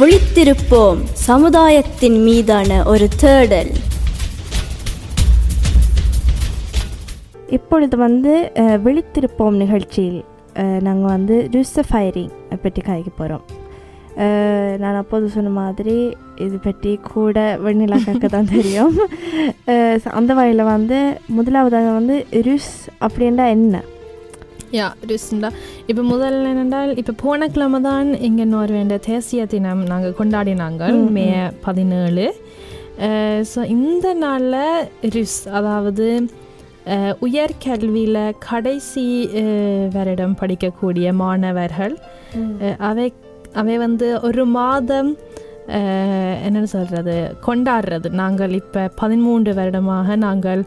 விழித்திருப்போம் சமுதாயத்தின் மீதான ஒரு தேடல். இப்பொழுது வந்து விழித்திருப்போம் நிகழ்ச்சியில் நாங்கள் வந்து ரிஸ்ஸ ஃபயரிங் பற்றி கதைக்க போகிறோம் நான் அப்போது சொன்ன மாதிரி இது பற்றி கூட வெண்ணிலாக்காக்கு தான் தெரியும். அந்த வகையில் வந்து முதலாவதாக வந்து ருஸ் அப்படின்னா என்ன? யா ரிஸ்ண்டா இப்போ முதல்ல என்னென்றால் இப்போ போன கிழமை தான் இங்கே நோர்வேண்ட தேசிய தினம். நாங்கள் கொண்டாடினாங்க ம், பதினேழு. ஸோ இந்த நாளில் ரிஸ் அதாவது உயர்கல்வியில் கடைசி வருடம் படிக்கக்கூடிய மாணவர்கள் அவை அவை வந்து ஒரு மாதம் என்னன்னு சொல்கிறது கொண்டாடுறது. நாங்கள் இப்போ பதிமூன்று வருடமாக நாங்கள்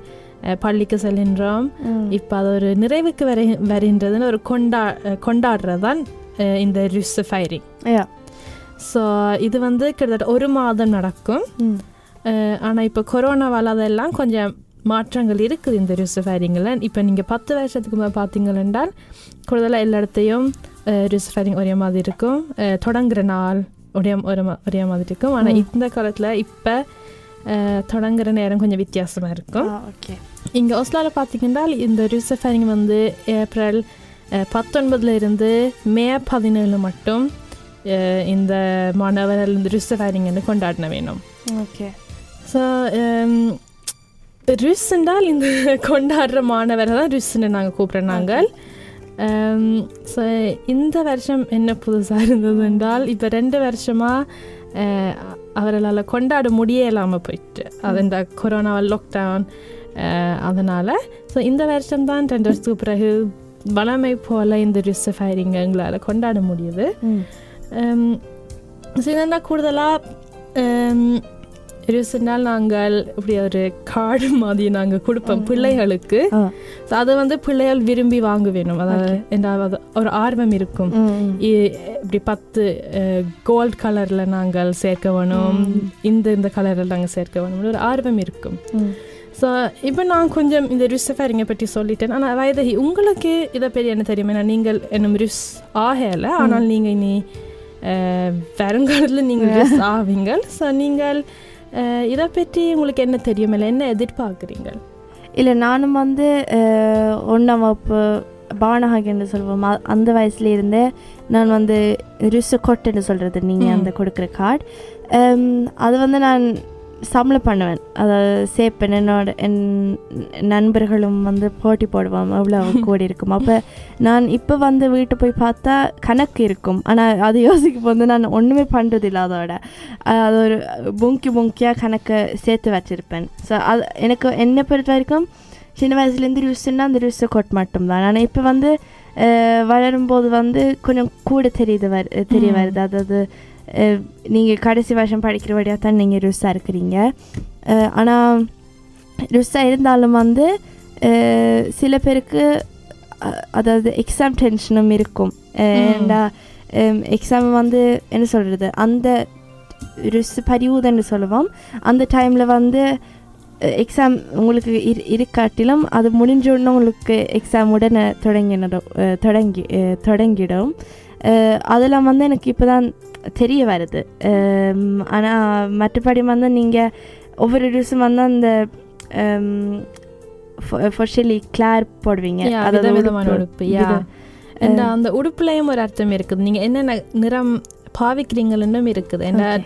பள்ளிக்கு செல்கின்றோம் இப்போ அது ஒரு நிறைவுக்கு வரை வருகின்றதுன்னு ஒரு கொண்டா கொண்டாடுறது தான் இந்த ரிஸ் ஃபைரிங் ஸோ இது வந்து கிட்டத்தட்ட ஒரு மாதம் நடக்கும். ஆனால் இப்போ கொரோனாவால் அதெல்லாம் கொஞ்சம் மாற்றங்கள் இருக்குது இந்த ரிஸ் ஃபைரிங்கில் இப்போ நீங்கள் பத்து வருஷத்துக்கு மேலே பார்த்தீங்கள் என்றால் கூடுதலாக எல்லா இடத்தையும் ரிஸ் ஃபைரிங் ஒரே மாதிரி இருக்கும் தொடங்குற நாள் ஒரே ஒரு ஒரே மாதிரி இருக்கும் ஆனால் இந்த காலத்தில் இப்போ தொடங்குற நேரம் கொஞ்சம் வித்தியாசமாக இருக்கும் இங்கே ஒஸ்லாவில் பார்த்தீங்கன்னா இந்த ரிசர்ஃபரிங் வந்து ஏப்ரல் அஹ், பத்தொன்பதுல இருந்து மே பதினேழு மட்டும் இந்த மாணவர்கள் இந்த ரிசர்ஃபரிங் வந்து கொண்டாடின வேணும் ஓகே ஸோ ரிஸ் என்றால் இந்த கொண்டாடுற மாணவர்கள் தான் ரிஸ்ன்னு நாங்கள் கூப்பிட்றோம் நாங்கள் ஸோ இந்த வருஷம் என்ன புதுசாக இருந்தது என்றால் இப்போ ரெண்டு வருஷமாக அவர்களால் கொண்டாட முடியலாமல் போயிட்டு. அது இந்த கொரோனா லாக்டவுன் அதனால் ஸோ இந்த வருஷம்தான் ரெண்டு வருஷத்துக்கு பிறகு வளமை போல் இந்த ரிஸ் ஃபயரிங் எங்களால் கொண்டாட முடியுது. ஸோ என்னென்னா கூடுதலாக ரீசெண்டால் நாங்கள் இப்படி ஒரு கார்டு மாதிரி நாங்கள் கொடுப்போம் பிள்ளைகளுக்கு. அதை வந்து பிள்ளைகள் விரும்பி வாங்க வேணும். அதாவது ஒரு ஆர்வம் இருக்கும். இப்படி பத்து கோல்ட் கலரில் நாங்கள் சேர்க்க வேணும். இந்த இந்த கலரில் நாங்கள் சேர்க்க வேணும். ஒரு ஆர்வம் இருக்கும். ஸோ இப்போ நான் கொஞ்சம் இந்த ரிஸ்ஃபரிங்கை பற்றி சொல்லிட்டேன். ஆனால் வயதகி உங்களுக்கு இதை பற்றி என்ன தெரியும்? ஏன்னா நீங்கள் என்னும் ரிஸ் ஆகலை. ஆனால் நீங்கள் இனி வருங்காலத்தில் நீங்கள் ரிஸ் ஆவீங்க ஸோ நீங்கள் இதை பற்றி உங்களுக்கு என்ன தெரியும் இல்லை? என்ன எதிர்பார்க்குறீங்க? இல்லை நானும் வந்து ஒண்ணாம் வகுப்பு பானஹாகன்னு சொல்லுவோம் அ- அந்த வயசுல இருந்தே நான் வந்து ரிசு கொட்டுன்னு சொல்கிறது நீங்கள். அந்த கொடுக்குற கார்டு அது வந்து நான் சம்பளம் பண்ணுவேன். அதாவது சேர்ப்பேன். என்னோட என் நண்பர்களும் வந்து போட்டி போடுவோம் எவ்வளோ கோடி இருக்கும். அப்போ நான் இப்போ வந்து வீட்டு போய் பார்த்தா கணக்கு இருக்கும். ஆனால் அது யோசிக்கும் போது நான் ஒன்றுமே பண்ணுறதில்ல அதோட. அது ஒரு புங்கி புங்கியாக கணக்கை சேர்த்து வச்சுருப்பேன். ஸோ அது எனக்கு என்னை பொறுத்த வரைக்கும் சின்ன வயசுலேருந்து ரியூஸ்னா அந்த ரியூஸை கொட் மட்டும்தான். ஆனால் இப்போ வந்து வளரும்போது வந்து கொஞ்சம் கூட தெரியுது வரு தெரிய. வருது. அதாவது நீங்கள் கடைசி வருஷம் படிக்கிற வழியாக தான் நீங்கள் ரியூஸாக இருக்கிறீங்க. ஆனால் ரியூஸாக இருந்தாலும் வந்து சில பேருக்கு அதாவது எக்ஸாம் டென்ஷனும் இருக்கும். ஏண்டா எக்ஸாம் வந்து என்ன சொல்கிறது அந்த ரிஸ் பரிவுதன்னு சொல்லுவோம். அந்த டைமில் வந்து எக்ஸாம் உங்களுக்கு இரு இருக்காட்டிலும் அது முடிஞ்ச உடனே உங்களுக்கு எக்ஸாம் உடனே தொடங்கிடும் அஹ், தொடங்கி தொடங்கிடும். அதெல்லாம் வந்து எனக்கு இப்போ தான் தெரிய வருது ஆனால் மற்றபடி வந்து நீங்கள் ஒவ்வொரு டியூஸும் வந்து அந்த ஃபொஷலி கிளார் போடுவீங்க அதாவது விதவிதமான உடுப்பு. அந்த உடுப்புலையும் ஒரு அர்த்தம் இருக்குது நீங்கள் என்னென்ன நிறம் பாவிக்கிறீங்களும் இருக்குது என்ன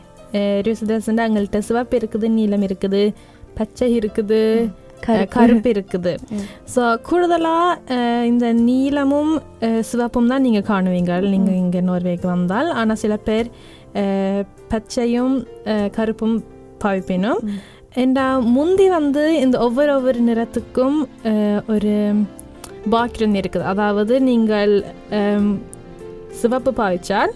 ரியூஸ்டா எங்கள்கிட்ட சிவப்பு இருக்குது நீலம் இருக்குது பச்சை இருக்குது கருப்பு. கருப்பு இருக்குது. ஸோ கூடுதலாக இந்த நீலமும் அஹ், சிவப்பும் தான் நீங்கள் காணுவீங்க நீங்கள் இங்கே நோர்வேக்கு வந்தால் ஆனால் சில பேர் பச்சையும் கருப்பும் பாவிப்பினும். ஏண்டா முந்தி வந்து இந்த ஒவ்வொரு ஒவ்வொரு நிறத்துக்கும் ஒரு பாக்கியம் இருக்குது அதாவது நீங்கள் சிவப்பு பாவிச்சால்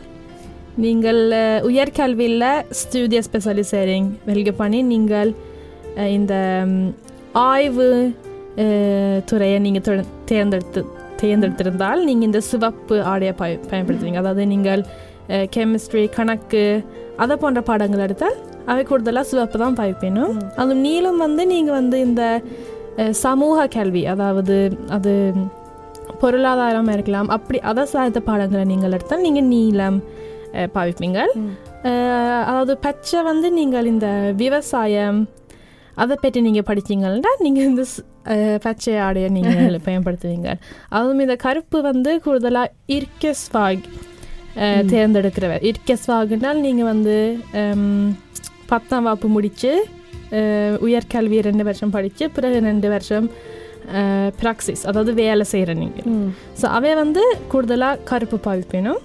நீங்கள் உயர்கல்வியில் ஸ்டூடிய ஸ்பெஷலிசேரிங் வெல்க பண்ணி நீங்கள் இந்த ஆய்வு துறையை நீங்கள் தேர்ந்தெடுத்து தேர்ந்தெடுத்திருந்தால் நீங்கள் இந்த சிவப்பு ஆடையை பய பயன்படுத்துவீங்க. அதாவது நீங்கள் கெமிஸ்ட்ரி கணக்கு அதை போன்ற பாடங்கள் எடுத்தால் அவை கூடுதலாக சிவப்பு தான் பாய்ப்பினும். அதுவும் நீளம் வந்து நீங்கள் வந்து இந்த சமூக கல்வி அதாவது அது பொருளாதாரம் இருக்கலாம் அப்படி அதை சார்ந்த பாடங்களை நீங்கள் எடுத்தால் நீங்கள் நீளம் அஹ், பாவிப்பீங்க அஹ், அதாவது பச்சை வந்து நீங்கள் இந்த விவசாயம் அதை பற்றி நீங்கள் படிச்சீங்கன்னா நீங்கள் இந்த பச்சை ஆடையை நீங்கள் பயன்படுத்துவீங்க. அதுவும் இந்த கருப்பு வந்து கூடுதலாக இர்கெஸ்வாக் தேர்ந்தெடுக்கிறவர். இர்கெஸ்வாக்னால் நீங்கள் வந்து பத்தாம் வகுப்பு முடித்து உயர்கல்வி ரெண்டு வருஷம் படித்து பிறகு ரெண்டு வருஷம் ப்ராக்சிஸ் அதாவது வேலை செய்கிற நீங்கள் ஸோ அவை வந்து கூடுதலாக கருப்பு பாவிப்பினும்.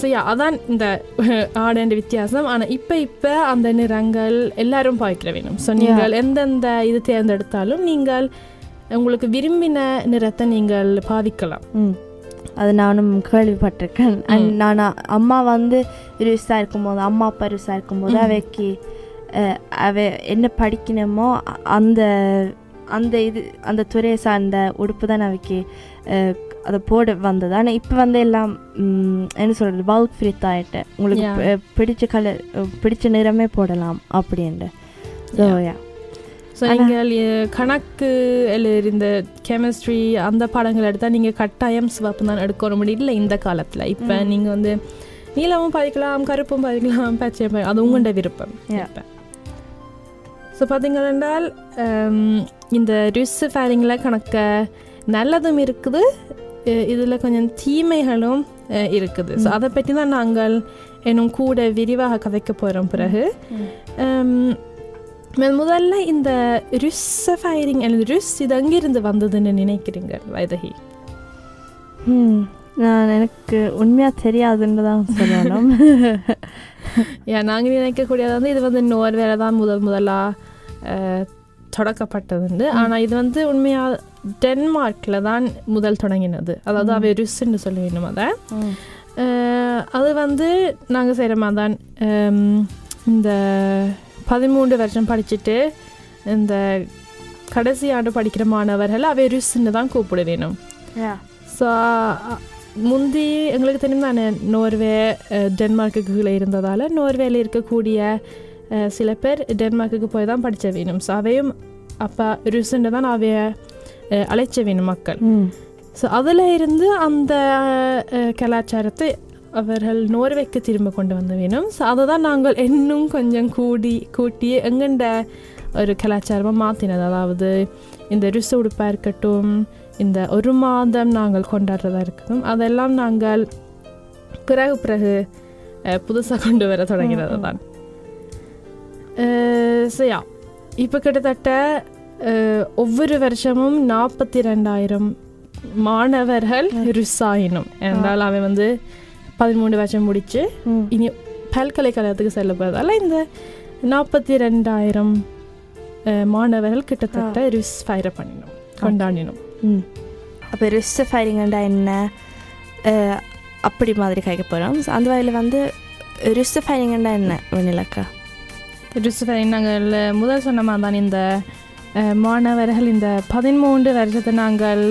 ஸோ யா அதான் இந்த ஆடேண்ட வித்தியாசம். ஆனால் இப்போ இப்போ அந்த நிறங்கள் எல்லாரும் பாய்க்கிற வேணும். ஸோ நீங்கள் எந்தெந்த இது தேர்ந்தெடுத்தாலும் நீங்கள் உங்களுக்கு விரும்பின நிறத்தை நீங்கள் பாவிக்கலாம். ம். அது நானும் கேள்விப்பட்டிருக்கேன். அண்ட் நான் அம்மா வந்து ருசாக இருக்கும்போது அம்மா அப்பா ருசாக இருக்கும்போது அவைக்கு அவ என்ன படிக்கணுமோ அந்த அந்த இது அந்த துறையை சார்ந்த உடுப்பு தான் அவைக்கு அதை போட வந்தது. ஆனால் இப்போ வந்து எல்லாம் என்ன சொல்கிறது பல்க் ஃப்ரீத் ஆகிட்டு உங்களுக்கு பிடிச்ச கலர் பிடிச்ச நிறமே போடலாம் அப்படின்ட்டு. ஸோ யா ஸோ நீங்கள் கணக்கு இல்ல இந்த கெமிஸ்ட்ரி அந்த பாடங்கள் எடுத்தால் நீங்கள் கட்டாயம் சிவப்பு தான் எடுக்கணும் முடியல இந்த காலத்தில். இப்போ நீங்கள் வந்து நீலமும் பதிக்கலாம் கருப்பும் பதிக்கலாம் பச்சையும் அது உங்களோட விருப்பம். இப்போ. ஸோ என்றால் ஹம், இந்த ரிஸ் ஃபேரிங்கில் கணக்க நல்லதும் இருக்குது இதில் கொஞ்சம் தீமைகளும் இருக்குது ஸோ அதை பற்றி தான் நாங்கள் இன்னும் கூட விரிவாக கதைக்க போகிறோம் பிறகு முதல்ல இந்த ருஸ் ஃபயரிங் அல்லது ருஸ் இது எங்கிருந்து வந்ததுன்னு நினைக்கிறீங்க வைதகி நான் எனக்கு உண்மையாக தெரியாதுன்னு தான் சொல்லணும் ஏன் நாங்கள் நினைக்கக்கூடியது வந்து இது வந்து நோர்வேல தான் முதல் முதலாக தொடக்கப்பட்டதுண்டு ஆனால் இது வந்து உண்மையாக டென்மார்க்கில் தான் முதல் தொடங்கினது. அதாவது அவை ருஸ்ன்னு சொல்லி வேணும் அதை. அது வந்து நாங்கள் செய்கிற மாதிரி தான். இந்த பதிமூன்று வருஷம் படிச்சுட்டு இந்த கடைசி ஆண்டு படிக்கிற மாணவர்கள் அவை ருஸ்ன்னு தான் கூப்பிட வேணும். ஸோ முந்தி எங்களுக்கு தெரியும் தானே நோர்வே கீழே இருந்ததால் நோர்வேல இருக்கக்கூடிய சில பேர் டென்மார்க்குக்கு போய் தான் படிச்ச வேணும் ஸோ அவையும் அப்போ ருசுன்னு தான் அவைய அழைச்ச வேணும் மக்கள் ஸோ அதில் இருந்து அந்த கலாச்சாரத்தை அவர்கள் நோர்வேக்கு திரும்ப கொண்டு வந்த வேணும் ஸோ அதை தான் நாங்கள் இன்னும் கொஞ்சம் கூடி கூட்டி எங்கண்ட ஒரு கலாச்சாரமாக மாற்றினது அதாவது இந்த ருசு உடுப்பாக இருக்கட்டும் இந்த ஒரு மாதம் நாங்கள் கொண்டாடுறதா இருக்கட்டும் அதெல்லாம் நாங்கள் பிறகு பிறகு புதுசாக கொண்டு வர தொடங்கிறது தான் சரியா இப்போ கிட்டத்தட்ட ஒவ்வொரு வருஷமும் நாற்பத்தி ரெண்டாயிரம் மாணவர்கள் ருசாயினும். என்றால் அவன் வந்து பதிமூணு வருஷம் முடிச்சு ம். இனி பல்கலைக்கழகத்துக்கு செல்ல போகிறதால இந்த நாற்பத்தி ரெண்டாயிரம் மாணவர்கள் கிட்டத்தட்ட ரிஸ் ஃபயர் பண்ணினோம் கொண்டாடினோம். ம். அப்போ ரிஸ்ட் ஃபயரிங்கண்டா என்ன? அப்படி மாதிரி கேட்க போகிறோம் அந்த வகையில் வந்து ரிஸ்ட் ஃபயரிங்கண்டா என்ன வெண்ணிலக்கா? ஃபயரிங் நாங்கள் முதல் சொன்ன மாதிரி தான் இந்த மாணவர்கள் இந்த பதிமூன்று வருஷத்தை நாங்கள்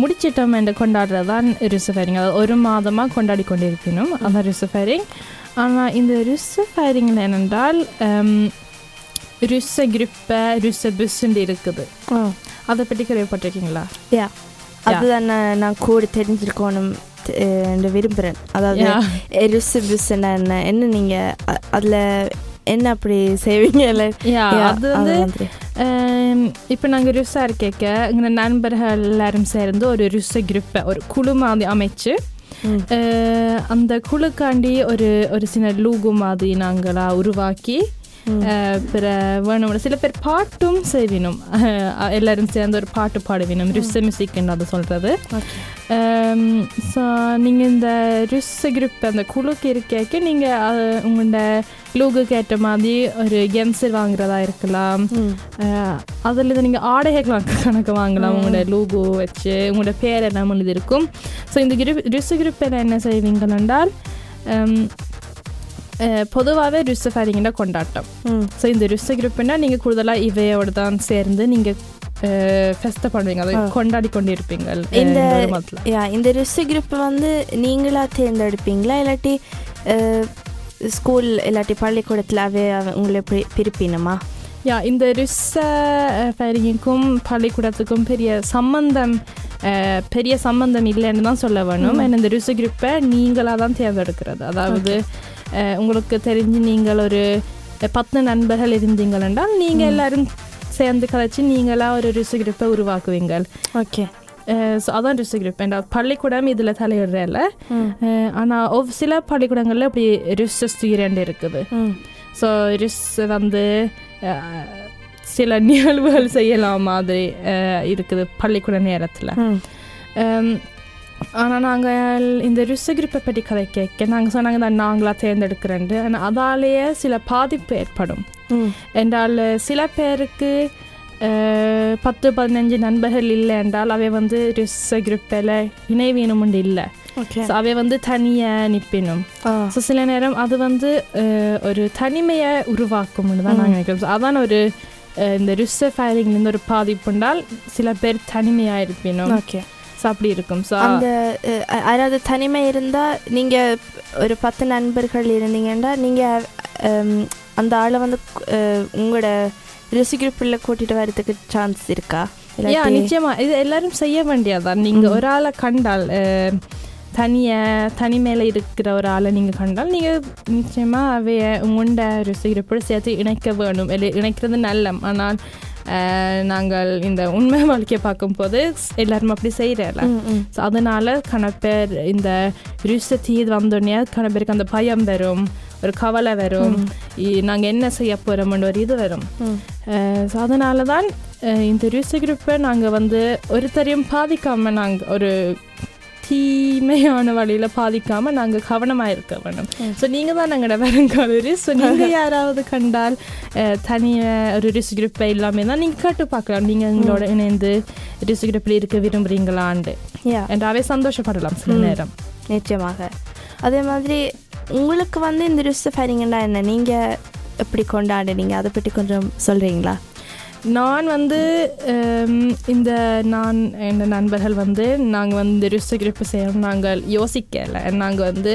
முடிச்சிட்டோம் என்று கொண்டாடுறது தான் அதாவது ஒரு மாதமாக கொண்டாடி கொண்டிருக்கணும் அதான் ரிஸ் ஃபயரிங் ஆனால் இந்த ரிஸ் ஃபயரிங்கில் என்னென்றால் ருஸ்ஸ குரூப்பை ருஸ்ஸ புஸ்ன்னு இருக்குது. அதை பற்றி கேள்விப்பட்டிருக்கீங்களா? யா. அதுதான் நான் நான் கூட தெரிஞ்சிருக்கணும் விரும்புகிறேன் அதாவது. ரிஸ்ட் பிஸ்ன்னா என்ன என்ன நீங்கள் அதில் என்ன அப்படி செய்வீங்க? இல்லை அது வந்து இப்போ நாங்கள் ருஸாக இருக்கேக்க எங்கள் நண்பர்கள் எல்லாரும் சேர்ந்து ஒரு ருஸ குரூப்பை ஒரு குழு மாதிரி அமைச்சு அந்த குழுக்காண்டி ஒரு ஒரு சின்ன லூகு மாதிரி நாங்களாக உருவாக்கி பிற வேணும் சில பேர் பாட்டும் செய்வினும். எல்லாரும் சேர்ந்து ஒரு பாட்டு பாடுவினும். ருஸ மியூசிக்னு அதை சொல்கிறது ஸோ நீங்கள் இந்த ருஸ குரூப் அந்த குழுக்கு இருக்கேக்க நீங்கள் உங்களோட லூகுக்கு ஏற்ற மாதிரி ஒரு கென்சர் வாங்குறதா இருக்கலாம். அதில் இருந்து நீங்கள் ஆடைகள் கணக்கு வாங்கலாம். உங்களோட லூகோ வச்சு உங்களோட பேர் எல்லாம் எழுதி இருக்கும். ஸோ இந்த குரூப் ரிசு குரூப்பில் என்ன செய்வீங்கள் என்றால் பொதுவாகவே ருச ஃபேரிங்கிற கொண்டாட்டம். ஸோ இந்த ருச குரூப்னா நீங்கள் கூடுதலாக இவையோட தான் சேர்ந்து நீங்கள் ஃபெஸ்ட்டை பண்ணுவீங்க. அதை. கொண்டாடி கொண்டு இருப்பீங்க இந்த இந்த ரிஸ்க் குரூப் வந்து நீங்களா தேர்ந்தெடுப்பீங்களா? இல்லாட்டி ஸ்கூல் இல்லாட்டி பள்ளிக்கூடத்தில் அவே அவ- உங்களை பிரிப்பினுமா யா இந்த ருச ஃபேரிங்குக்கும் பள்ளிக்கூடத்துக்கும் பெரிய சம்பந்தம் பெரிய சம்பந்தம் இல்லைன்னு தான் சொல்ல வேணும் இந்த ருச குரூப்பை நீங்களாக தான் தேர்ந்தெடுக்கிறது அதாவது உங்களுக்கு தெரிஞ்சு நீங்கள் ஒரு பத்து நண்பர்கள் இருந்தீங்கள் என்றால் நீங்கள் எல்லாரும் சேர்ந்து கதைச்சு நீங்களாக ஒரு ருச குரூப்பை உருவாக்குவீங்க ஓகே ஸோ அதான் ருச குரூப் ஏன்னா பள்ளிக்கூடம் இதில் தலையிடுறல ம். ஆனால் ஒவ் சில பள்ளிக்கூடங்களில் இப்படி ரிஸ் ஸ்டூடெண்ட் இருக்குது. ஸோ ரிஸ் வந்து அஹ், சில நிகழ்வுகள் செய்யலாம் மாதிரி இருக்குது பள்ளிக்கூட நேரத்தில். ஆனால் நாங்கள் இந்த ரிஸ் குரூப்பை பற்றி கதை கேட்க நாங்கள் சொன்னாங்க தான் நாங்களாக தேர்ந்தெடுக்கிறேன் ஆனால் அதாலேயே சில பாதிப்பு ஏற்படும். என்றால் சில பேருக்கு பத்து பதினஞ்சு நண்பர்கள் இல்லை என்றால் அவை வந்து ரிஸ் குரூப்பில் இணைவீனமுண்டு இல்லை. ஓகே. ஸோ அவை வந்து தனியாக நிற்பினும் ஸோ சில நேரம் அது வந்து ஒரு தனிமையை உருவாக்கும்னு தான் நாங்கள் நினைக்கிறோம் So, அதான் ஒரு இந்த ரிஸ்ஸ ஃபயரிங்லேருந்து ஒரு பாதிப்புண்டால் சில பேர் தனிமையாக இருப்பினும். ஓகே. ஸோ அப்படி இருக்கும். ஸோ அந்த அதாவது தனிமை இருந்தால் நீங்கள் ஒரு பத்து நண்பர்கள் இருந்தீங்கன்னா நீங்கள் அந்த ஆளை வந்து உங்களோட ரிசி குரூப்பில் கூட்டிகிட்டு வரதுக்கு சான்ஸ் இருக்கா யா நிச்சயமா. இது எல்லாரும் செய்ய வேண்டியதான் நீங்கள் ம். ஒரு ஆளை கண்டால் அஹ், தனிய தனிமையில் இருக்கிற ஒரு ஆளை நீங்கள் கண்டால் நீங்கள் நிச்சயமாக அவைய உண்ட ருசிகிறப்போடு சேர்த்து இணைக்க வேணும். இல்லை இணைக்கிறது நல்ல ஆனால் நாங்கள் இந்த உண்மை வாழ்க்கையை பார்க்கும்போது எல்லாரும் அப்படி செய்கிறல. ஸோ அதனால கன பேர் இந்த ருச தீது வந்தோடனே கன பேருக்கு அந்த பயம் வரும் ஒரு கவலை வரும் நாங்கள் என்ன செய்ய போகிறோம்னு ஒரு இது வரும். ஸோ அதனால தான் இந்த ருச குரூப்பை நாங்கள் வந்து ஒருத்தரையும் பாதிக்காமல் நாங்கள் ஒரு தீமையான வழியில் பாதிக்காமல் நாங்கள் கவனமாக இருக்க வேணும். ஸோ நீங்கள் தான் நாங்களோட வருங்கால ஸோ நீங்கள் யாராவது கண்டால் தனியாக ஒரு ரிஸ் குரூப்பை இல்லாமல் தான் நீங்கள் கேட்டு பார்க்கலாம் நீங்கள் எங்களோட இணைந்து ரிஸ் குரூப்பில் இருக்க விரும்புகிறீங்களாண்டு யா என்றாவே சந்தோஷப்படலாம் சில. நேரம். நிச்சயமாக. அதே மாதிரி உங்களுக்கு வந்து இந்த ரிஸ்க் ஃபயரிங்கன்னா என்ன? நீங்கள் எப்படி கொண்டாடுனீங்க? அதை பற்றி கொஞ்சம் சொல்கிறீங்களா நான் வந்து இந்த நான் என் நண்பர்கள் வந்து நாங்கள் வந்து ரிஸ்க் குரூப் செய்யணும் நாங்கள் யோசிக்கலை. நாங்கள் வந்து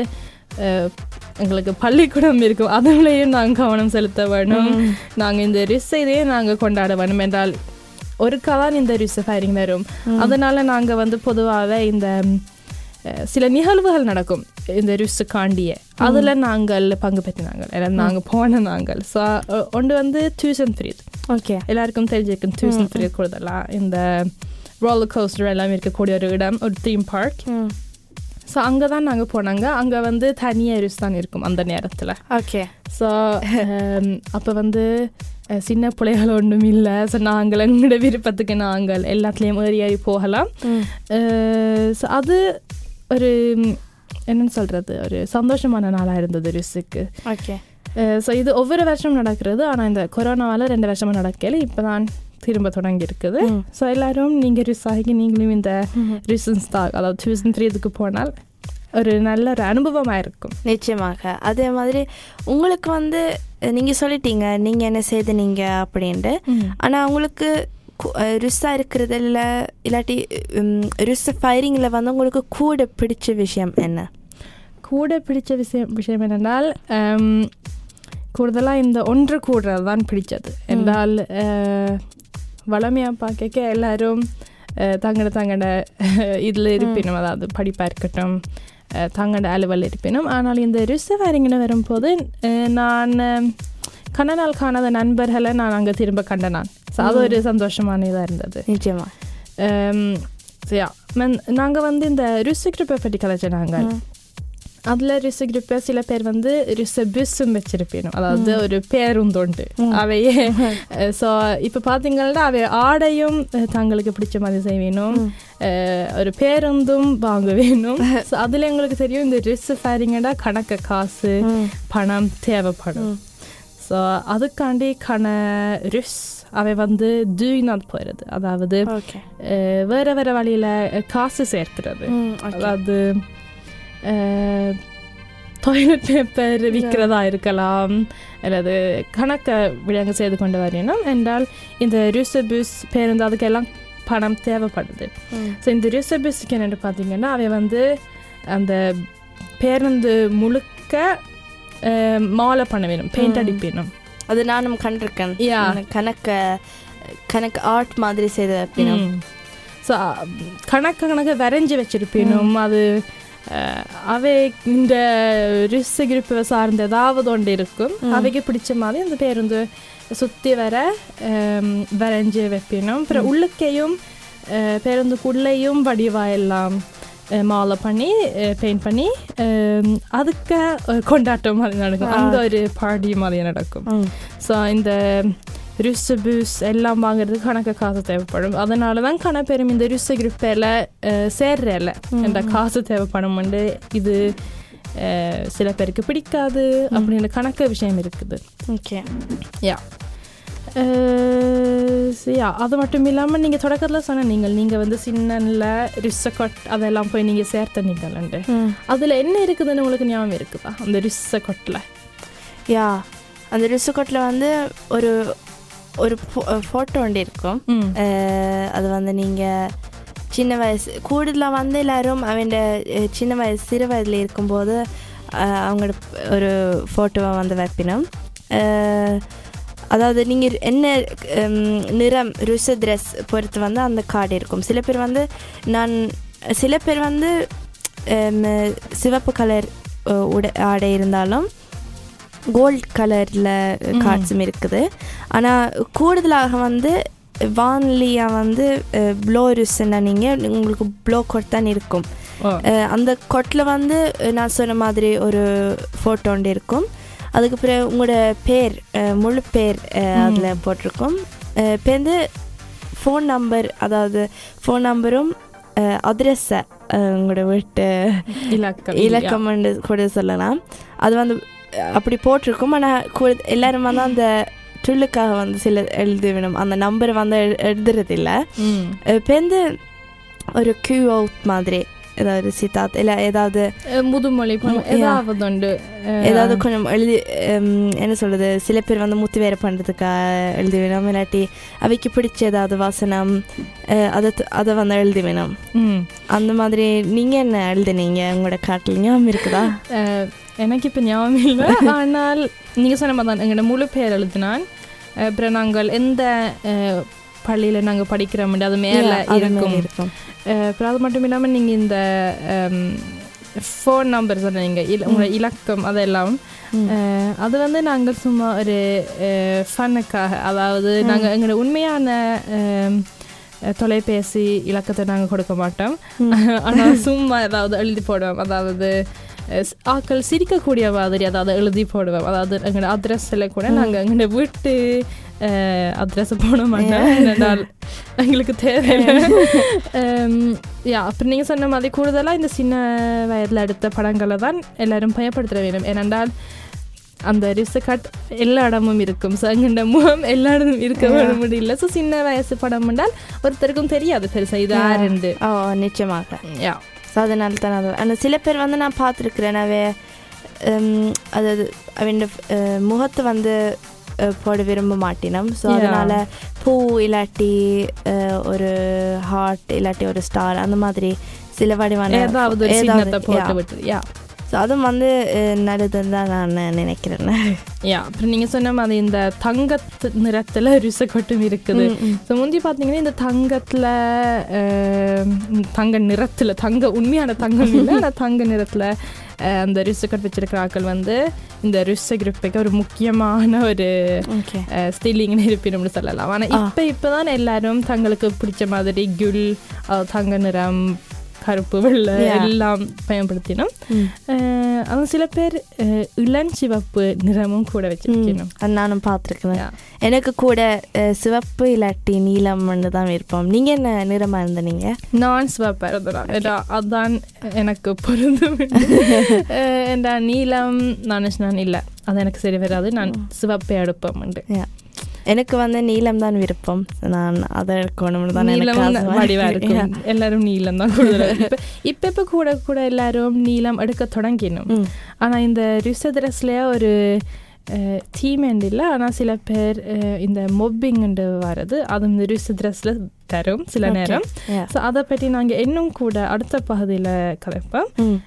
எங்களுக்கு பள்ளிக்கூடம் இருக்கும். அதுலேயும் நாங்கள் கவனம் செலுத்த வேணும். நாங்கள் இந்த ரிஸ் இதையே நாங்கள் கொண்டாட வேணும் என்றால் ஒருக்கா தான் இந்த ரிஸ் ஃபயரிங் வரும். அதனால நாங்கள் வந்து பொதுவாகவே இந்த சில நிகழ்வுகள் நடக்கும். இந்த ரிஸ் காண்டிய அதில் நாங்கள் பங்கு பெற்றினாங்கள் ஏன்னா நாங்கள் போன நாங்கள். ஸோ ஒன்று வந்து டியூஷன் ஃப்ரீ ஓகே. எல்லாருக்கும் தெரிஞ்சிருக்கும் டியூஷன் ஃப்ரீ கூடுதலாக இந்த ரோலர் கோஸ்டர் எல்லாம் இருக்கக்கூடிய ஒரு இடம் ஒரு தீம் பார்க் ஸோ அங்கே தான் நாங்கள் போனாங்க. அங்கே வந்து தனியாக ரிஸ் தான் இருக்கும் அந்த நேரத்தில். ஓகே. ஸோ அப்போ வந்து சின்ன பிள்ளைகள் ஒன்றும் இல்லை. ஸோ நாங்கள் எங்களோட விருப்பத்துக்கு நாங்கள் எல்லாத்துலேயும் ஏறி ஏறி போகலாம். ஸோ அது ஒரு என்னன்னு சொல்கிறது ஒரு சந்தோஷமான நாளாக இருந்தது ரிஸுக்கு. ஓகே. ஸோ இது ஒவ்வொரு வருஷமும் நடக்கிறது. ஆனால் இந்த கொரோனாவால் ரெண்டு வருஷமாக நடக்கல. இப்போ தான் திரும்ப தொடங்கி இருக்குது. ஸோ எல்லாரும் நீங்கள் ரிஸ் ஆகி நீங்களும் இந்த ரிசன்ஸ் தான் அதாவது டியூஷன் த்ரீ இதுக்கு போனால் ஒரு நல்ல ஒரு அனுபவமாக இருக்கும். நிச்சயமாக. அதே மாதிரி உங்களுக்கு வந்து நீங்கள் சொல்லிட்டீங்க நீங்கள் என்ன செய்துனீங்க அப்படின்ட்டு. ஆனால் உங்களுக்கு ரிஸ்ஸாக இருக்கிறதுல இல்லாட்டி ரிஸ் ஃபயரிங்கில் வந்து உங்களுக்கு கூட பிடிச்ச விஷயம் என்ன கூட பிடிச்ச விஷயம் விஷயம் என்னென்றால் கூடுதலாக இந்த ஒன்று கூடுறது தான் பிடிச்சது என்றால் வளமையாக பார்க்க எல்லாரும் தங்கட தங்கட இதில் இருப்பினும் அதாவது படிப்பாக இருக்கட்டும் தங்கட அலுவல் இருப்பினும் ஆனால் இந்த ரிசவரிங்கின வரும்போது அஹ், நான் அஹ், கண்ண நாள் காணாத நண்பர்களை நான் அங்கே திரும்ப கண்ட நான். ஸோ அது ஒரு சந்தோஷமான இதாக இருந்தது. நிச்சயமா. நாங்கள் வந்து இந்த ரிசு குரூப்பை பற்றி கதைச்ச நாங்கள் அதில் ரிசு குரூப்பை சில பேர் வந்து ரிச பிஸ்ஸும் வச்சிருப்பேனும் அதாவது ஒரு பேருந்தொண்டு அவையே ஸோ இப்போ பார்த்தீங்கன்னா அவை ஆடையும் தங்களுக்கு பிடிச்ச மாதிரி செய்வேணும் ஒரு பேருந்தும் வாங்க வேணும் அதில் எங்களுக்கு தெரியும் இந்த ரிஸ் ஃபேரிங்கடா கணக்க காசு பணம் தேவைப்படும். ஸோ அதுக்காண்டி கண ரிஸ் அவை வந்து தூயினாத் போயிடுது அதாவது வேற வேற வழியில் காசு சேர்க்கிறது அதாவது டாய்லெட் பேப்பர் விற்கிறதா இருக்கலாம் அல்லது கணக்க விலங்கு செய்து கொண்டு வரணும் என்றால் இந்த ரிசபுஸ் பேருந்து அதுக்கெல்லாம் பணம் தேவைப்படுது ஸோ இந்த ரிசபுஸ்க்கு என்னென்னு பார்த்தீங்கன்னா அவை வந்து அந்த பேருந்து முழுக்க மாலை பண்ண வேணும் பெயிண்ட் அடிப்பினும் அது நானும் கண்டிருக்கேன் கணக்க கணக்கு ஆர்ட் மாதிரி செய்த அப்படின்னா ஸோ கணக்கு கணக்கு வரைஞ்சி வச்சிருப்பினும் அது அவை இந்த ரிஸ் கிருப்பை சார்ந்த ஏதாவது ஒன்று இருக்கும் அவைக்கு பிடிச்ச மாதிரி அந்த பேருந்து சுற்றி வர வரைஞ்சி வைப்பினும் அப்புறம் உள்ளுக்கையும் பேருந்துக்குள்ளேயும் வடிவா எல்லாம் அஹ், மாலை பண்ணி பெயிண்ட் பண்ணி அதுக்கு கொண்டாட்டம் மாதிரி நடக்கும் அங்கே ஒரு பார்ட்டி மாதிரி நடக்கும் ஸோ இந்த ருசு பூஸ் எல்லாம் வாங்குறதுக்கு கணக்கு காசு தேவைப்படும் அதனால தான் கணப்பெரும் இந்த ருசு குரூப்பில் சேர்றல என்ற காசு தேவைப்படும் இது சில பேருக்கு பிடிக்காது அப்படின்னு கணக்கு விஷயம் இருக்குது ஓகே யா யா அது மட்டும் இல்லாமல் நீங்கள் தொடக்கத்தில் சொன்ன நீங்கள் நீங்கள் வந்து சின்னனில் ரிஸ்ஸக்கொட் அதெல்லாம் போய் நீங்கள் சேர்த்த நீங்கள்ண்டு அதில் என்ன இருக்குதுன்னு உங்களுக்கு ஞாபகம் இருக்குதா? அந்த ரிஸ்ஸக்கொட்டில் யா அந்த ரிசுக்கோட்டில் வந்து ஒரு ஒரு ஃபோட்டோ ஒன்று இருக்கும். அது வந்து நீங்கள் சின்ன வயசு கூடுதலாக வந்து எல்லாரும் அவன் சின்ன வயசு சிறு வயதில் இருக்கும்போது அவங்களோட ஒரு ஃபோட்டோவை வந்து வைப்பினோம். அதாவது நீங்கள் என்ன நிறம் ருச ட்ரெஸ் பொறுத்து வந்து அந்த கார்டு இருக்கும். சில பேர் வந்து நான் சில பேர் வந்து சிவப்பு கலர் உடை ஆடை இருந்தாலும் கோல்ட் கலரில் கார்ட்ஸும் இருக்குது. ஆனால் கூடுதலாக வந்து வான்லியாக வந்து ப்ளோருஸ்ன்னா நீங்கள் உங்களுக்கு ப்ளோ கோட் தான் இருக்கும். அந்த கொட்டில் வந்து நான் சொன்ன மாதிரி ஒரு ஃபோட்டோ ஒன்று இருக்கும். அதுக்கு பிறகு உங்களோட பேர் முழு பேர் அதில் போட்டிருக்கும். இப்போ வந்து ஃபோன் நம்பர் அதாவது ஃபோன் நம்பரும் அட்ரஸை உங்களோட வீட்டு இலக்கம். இலக்கம் கூட சொல்லலாம். அது வந்து அப்படி போட்டிருக்கும். ஆனால் கூட எல்லாரும் வந்து அந்த ட்ரில்லுக்காக வந்து சில எழுதி வேணும் அந்த நம்பரை வந்து எழு- எழுதுறதில்ல. ம். இப்போ வந்து ஒரு கியூ அவுட் மாதிரி. ஏதாவது சித்தாத் இல்லை ஏதாவது முதுமொழி. ஏதாவது உண்டு ஏதாவது கொஞ்சம் எழுதி என்ன சொல்கிறது சில பேர் வந்து முத்து வேற பண்ணுறதுக்காக எழுதி வேணும் இல்லாட்டி அவைக்கு பிடிச்ச ஏதாவது வாசனம் அதை அதை வந்து எழுதி வேணும். அந்த மாதிரி நீங்கள் என்ன எழுதுனீங்க உங்களோட காட்டில் ஞாபகம் இருக்குதா எனக்கு இப்போ ஞாபகம் இல்லை ஆனால் நீங்கள் சொன்ன மாதிரி தான் எங்களோட முழு பேர் எழுதினான் அப்புறம் நாங்கள் எந்த பள்ளியில் நாங்கள் படிக்கிறோம் அது மேலே Yeah, அது மேல இருக்கும். அப்புறம் அது மட்டும் இல்லாமல் நீங்கள் இந்த ஃபோன் நம்பர் சொன்னீங்க இல உங்களோட இலக்கம் அதெல்லாம். அது வந்து நாங்கள் சும்மா ஒரு ஃபன்னுக்காக அதாவது நாங்கள் எங்களோட உண்மையான தொலைபேசி இலக்கத்தை நாங்கள் கொடுக்க மாட்டோம். ஆனால் சும்மா ஏதாவது எழுதி போடுவோம். அதாவது ஆட்கள் சிரிக்கக்கூடிய மாதிரி அதாவது எழுதி போடுவோம் அதாவது எங்களோட அட்ரஸில் கூட நாங்கள் எங்களோட வீட்டு அட்ரஸ் போட மாட்டோம் எங்களுக்கு தேவை யா அப்புறம் நீங்கள் சொன்ன மாதிரி கூடுதலாக இந்த சின்ன வயதில் எடுத்த படங்களை தான் எல்லாரும் பயப்படுத்த வேணும் ஏனென்றால் அந்த ரிசக்காட் எல்லா இடமும் இருக்கும் ஸோ எங்கண்ட முகம் எல்லா இடமும் இருக்க முடியல ஸோ சின்ன வயசு படம் என்றால் ஒருத்தருக்கும் தெரியாது பெருசா இது ஆறுண்டு ஓ நிச்சயமாக யா ஸோ அதனால தான். அது ஆனால் சில பேர் வந்து நான் பார்த்துருக்குறேன். அவை அதாவது அவன் முகத்தை வந்து போட விரும்ப மாட்டினோம். ஸோ. அதனால பூ இல்லாட்டி ஒரு ஹார்ட் இல்லாட்டி ஒரு ஸ்டார் அந்த மாதிரி சில வடிவான ஏதாவது ஸோ அதுவும் வந்து நல்லதுன்னு தான் நான் நினைக்கிறேன் யா அப்புறம் நீங்கள் சொன்ன மாதிரி இந்த தங்கத்து நிறத்தில் ரிசக்கொட்டும் இருக்குது ஸோ முந்தி பார்த்தீங்கன்னா இந்த தங்கத்தில் தங்க நிறத்தில் தங்க உண்மையான தங்கம் இல்லை ஆனால் தங்க நிறத்தில் அந்த ரிசக்கட் வச்சிருக்கிற ஆட்கள் வந்து இந்த ரிச கிருப்பைக்கு ஒரு முக்கியமான ஒரு ஸ்டில்லிங்னு இருப்பினும்னு சொல்லலாம் ஆனால் இப்போ இப்போ தான் எல்லாரும் தங்களுக்கு பிடிச்ச மாதிரி குல் தங்க நிறம் கருப்பு வெள்ளை. எல்லாம் பயன்படுத்தினோம். அது சில பேர் இளஞ்சிவப்பு நிறமும் கூட வச்சிருக்கணும். அது நானும் பார்த்துருக்கேன். எனக்கு கூட சிவப்பு இல்லாட்டி நீலம்னு தான் விருப்பம். நீங்கள் என்ன நிறமாக இருந்த நீங்கள் நான் சிவப்பாக இருந்தேன். அதான் எனக்கு பொருந்தும். என்றா நீலம் நான் இல்லை. அது எனக்கு சரி வராது. நான் சிவப்பை Yeah. எனக்கு வந்து நீலம் தான் விருப்பம் நான் அதை எடுக்கணும்னு தான். வடிவா. இருக்கும் எல்லாரும் நீலம் தான் இப்ப இப்ப இப்ப கூட கூட எல்லாரும் நீலம் எடுக்க தொடங்கினோம். ஆனா இந்த ரிசதரஸ்லயே ஒரு தீம் இல்லை ஆனா சில பேர் இந்த மொப்பிங் வர்றது அது இந்த ரிசதரஸ்ல தரும் சில. நேரம். ஸோ அதை பற்றி நாங்கள் இன்னும் கூட அடுத்த பகுதியில் கதைப்போம் ம்.